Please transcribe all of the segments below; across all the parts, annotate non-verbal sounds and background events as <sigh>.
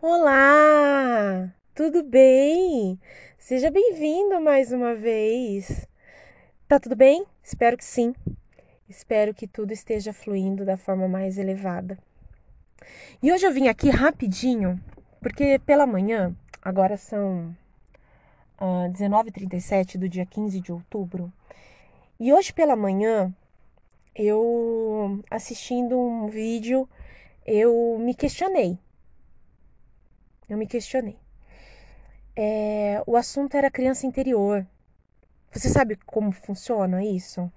Olá, tudo bem? Seja bem-vindo mais uma vez. Tá tudo bem? Espero que sim. Espero que tudo esteja fluindo da forma mais elevada. E hoje eu vim aqui rapidinho, porque pela manhã, agora são uh, ah, 19h37 do dia 15 de outubro, e hoje pela manhã, eu assistindo um vídeo, eu me questionei eu me questionei. É, o assunto era criança interior. Você sabe como funciona isso?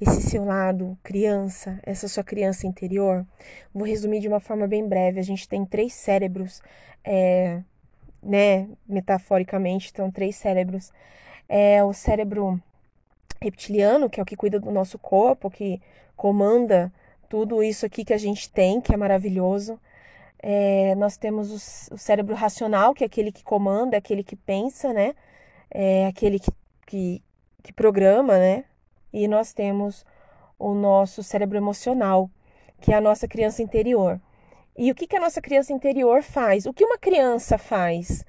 Esse seu lado, criança, essa sua criança interior? Vou resumir de uma forma bem breve. A gente tem três cérebros, é, né? Metaforicamente, então, três cérebros. É o cérebro reptiliano, que é o que cuida do nosso corpo, que comanda tudo isso aqui que a gente tem, que é maravilhoso. É, nós temos o, cérebro racional, que é aquele que comanda, é aquele que pensa, né? É aquele que, que, que programa, né? E nós temos o nosso cérebro emocional, que é a nossa criança interior. E o que, que a nossa criança interior faz? O que uma criança faz?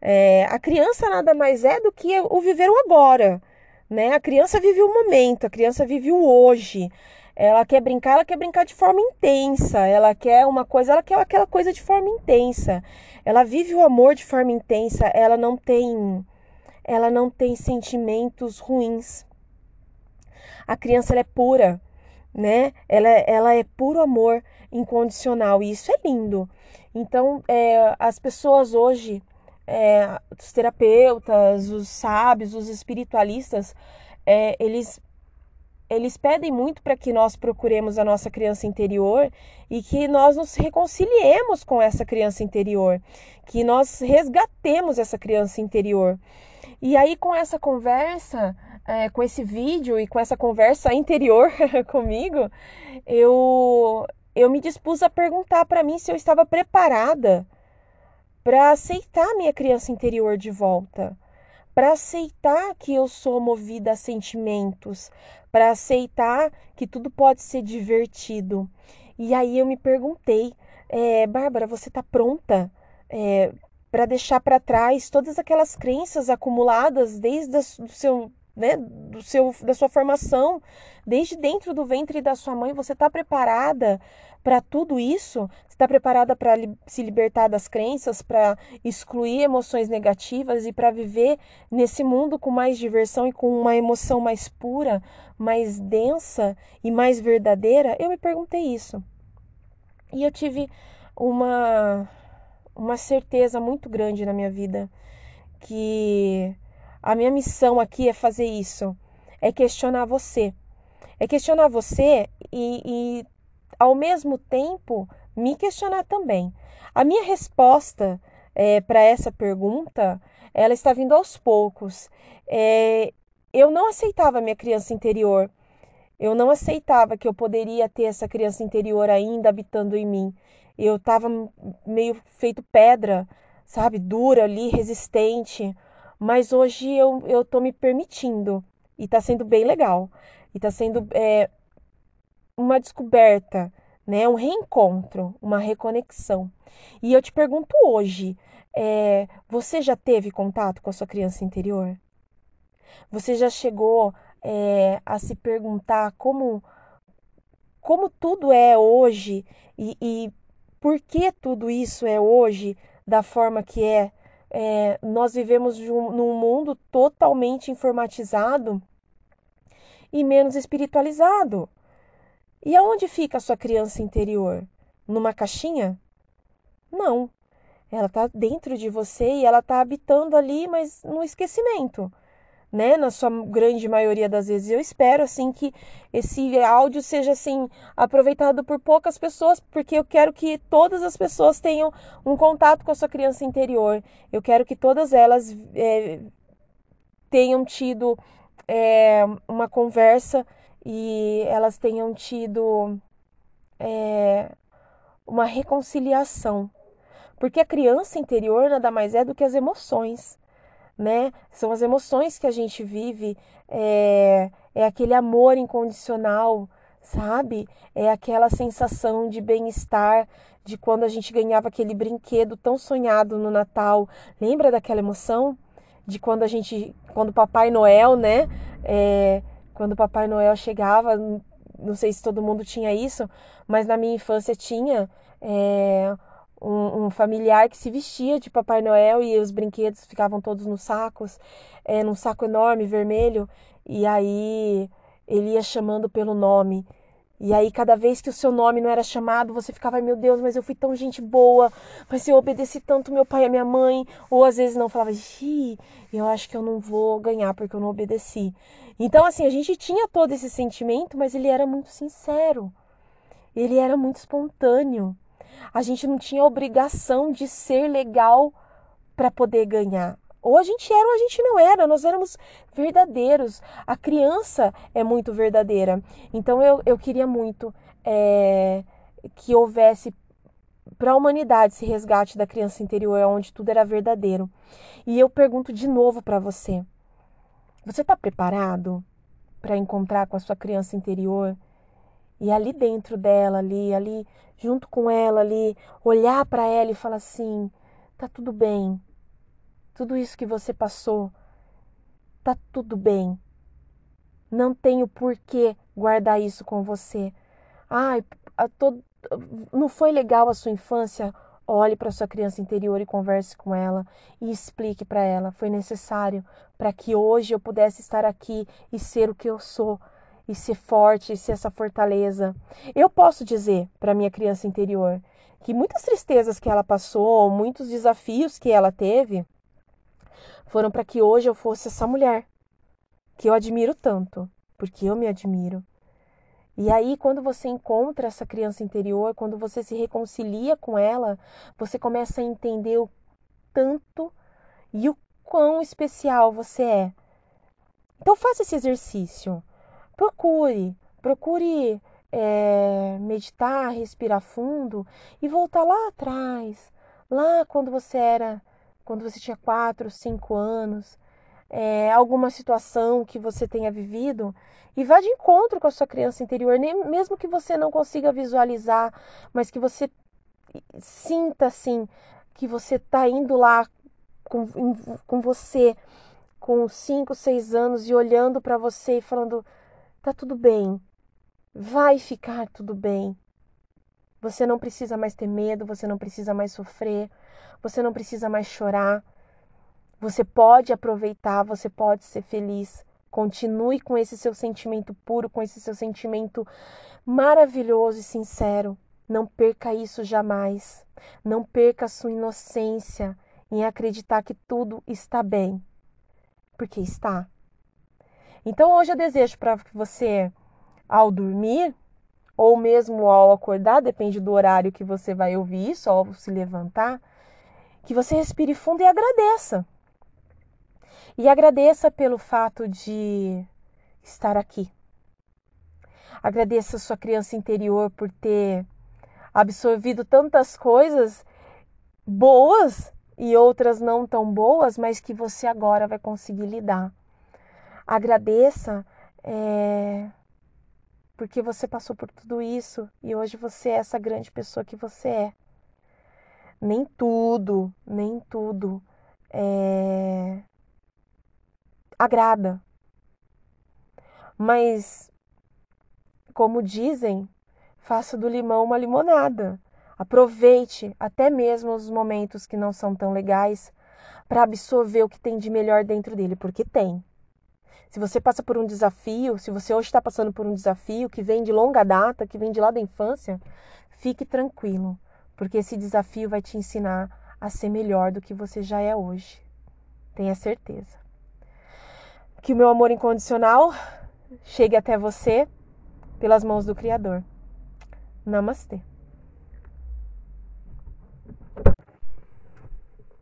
É, a criança nada mais é do que o viver o agora. Né? A criança vive o momento, a criança vive o hoje. Ela quer brincar, ela quer brincar de forma intensa. Ela quer uma coisa, ela quer aquela coisa de forma intensa. Ela vive o amor de forma intensa. Ela não tem, ela não tem sentimentos ruins. A criança é pura, né? Ela, ela é puro amor incondicional e isso é lindo. Então, é, as pessoas hoje, é, os terapeutas, os sábios, os espiritualistas, é, eles eles pedem muito para que nós procuremos a nossa criança interior e que nós nos reconciliemos com essa criança interior, que nós resgatemos essa criança interior. E aí, com essa conversa, é, com esse vídeo e com essa conversa interior <laughs> comigo, eu, eu me dispus a perguntar para mim se eu estava preparada para aceitar minha criança interior de volta para aceitar que eu sou movida a sentimentos, para aceitar que tudo pode ser divertido. E aí eu me perguntei, é, Bárbara, você está pronta é, para deixar para trás todas aquelas crenças acumuladas desde o seu, né, do seu, da sua formação, desde dentro do ventre da sua mãe? Você está preparada para tudo isso? Você está preparada para li se libertar das crenças, para excluir emoções negativas e para viver nesse mundo com mais diversão e com uma emoção mais pura, mais densa e mais verdadeira? Eu me perguntei isso. E eu tive uma, uma certeza muito grande na minha vida que a minha missão aqui é fazer isso, é questionar você. É questionar você e, e ao mesmo tempo, me questionar também. A minha resposta é, para essa pergunta, ela está vindo aos poucos. É, eu não aceitava minha criança interior. Eu não aceitava que eu poderia ter essa criança interior ainda habitando em mim. Eu estava meio feito pedra, sabe, dura ali, resistente. Mas hoje eu, eu tô me permitindo. E está sendo bem legal. E está sendo é, uma descoberta, né? Um reencontro, uma reconexão. E eu te pergunto hoje, é, você já teve contato com a sua criança interior? Você já chegou é, a se perguntar como como tudo é hoje e, e por que tudo isso é hoje da forma que é? É nós vivemos um, num mundo totalmente informatizado e menos espiritualizado. E aonde fica a sua criança interior? Numa caixinha? Não. Ela está dentro de você e ela está habitando ali, mas no esquecimento, né? Na sua grande maioria das vezes. Eu espero assim que esse áudio seja assim aproveitado por poucas pessoas, porque eu quero que todas as pessoas tenham um contato com a sua criança interior. Eu quero que todas elas é, tenham tido é, uma conversa e elas tenham tido é, uma reconciliação. Porque a criança interior nada mais é do que as emoções, né? São as emoções que a gente vive, é, é aquele amor incondicional, sabe? É aquela sensação de bem-estar, de quando a gente ganhava aquele brinquedo tão sonhado no Natal. Lembra daquela emoção? De quando a gente, quando Papai Noel, né? É, quando Papai Noel chegava, não sei se todo mundo tinha isso, mas na minha infância tinha é, um, um, familiar que se vestia de Papai Noel e os brinquedos ficavam todos nos sacos, é, num saco enorme vermelho, e aí ele ia chamando pelo nome. E aí, cada vez que o seu nome não era chamado, você ficava, meu Deus, mas eu fui tão gente boa, mas eu obedeci tanto meu pai e minha mãe. Ou às vezes não falava, xiii, eu acho que eu não vou ganhar porque eu não obedeci. Então, assim, a gente tinha todo esse sentimento, mas ele era muito sincero. Ele era muito espontâneo. A gente não tinha obrigação de ser legal para poder ganhar. Ou a gente era ou a gente não era, nós éramos verdadeiros. A criança é muito verdadeira. Então eu, eu queria muito é, que houvesse para a humanidade esse resgate da criança interior, onde tudo era verdadeiro. E eu pergunto de novo para você: você está preparado para encontrar com a sua criança interior? E ali dentro dela, ali, ali, junto com ela, ali, olhar para ela e falar assim: tá tudo bem, tudo isso que você passou, tá tudo bem. Não tenho por que guardar isso com você. Ai, todo... não foi legal a sua infância? Olhe para sua criança interior e converse com ela e explique para ela. Foi necessário para que hoje eu pudesse estar aqui e ser o que eu sou e ser forte ser essa fortaleza. Eu posso dizer para minha criança interior que muitas tristezas que ela passou, muitos desafios que ela teve, foram para que hoje eu fosse essa mulher que eu admiro tanto, porque eu me admiro. E aí, quando você encontra essa criança interior, quando você se reconcilia com ela, você começa a entender o tanto e o quão especial você é. Então, faça esse exercício. Procure, procure é, meditar, respirar fundo e voltar lá atrás, lá quando você era quando você tinha quatro, cinco anos, é, alguma situação que você tenha vivido e vá de encontro com a sua criança interior, nem, mesmo que você não consiga visualizar, mas que você sinta assim que você está indo lá com, com você com cinco, seis anos e olhando para você e falando tá tudo bem, vai ficar tudo bem. Você não precisa mais ter medo, você não precisa mais sofrer, você não precisa mais chorar. Você pode aproveitar, você pode ser feliz. Continue com esse seu sentimento puro, com esse seu sentimento maravilhoso e sincero. Não perca isso jamais. Não perca a sua inocência em acreditar que tudo está bem. Porque está. Então hoje eu desejo para você, ao dormir, ou mesmo ao acordar, depende do horário que você vai ouvir isso, ao se levantar, que você respire fundo e agradeça. E agradeça pelo fato de estar aqui. Agradeça a sua criança interior por ter absorvido tantas coisas boas e outras não tão boas, mas que você agora vai conseguir lidar. Agradeça é, porque você passou por tudo isso e hoje você é essa grande pessoa que você é nem tudo, nem tudo é... agrada. Mas, como dizem, faça do limão uma limonada. Aproveite até mesmo os momentos que não são tão legais para absorver o que tem de melhor dentro dele, porque tem. Se você passa por um desafio, se você hoje está passando por um desafio que vem de longa data, que vem de lá da infância, fique tranquilo porque esse desafio vai te ensinar a ser melhor do que você já é hoje. Tenha certeza. Que o meu amor incondicional chegue até você pelas mãos do Criador. Namastê.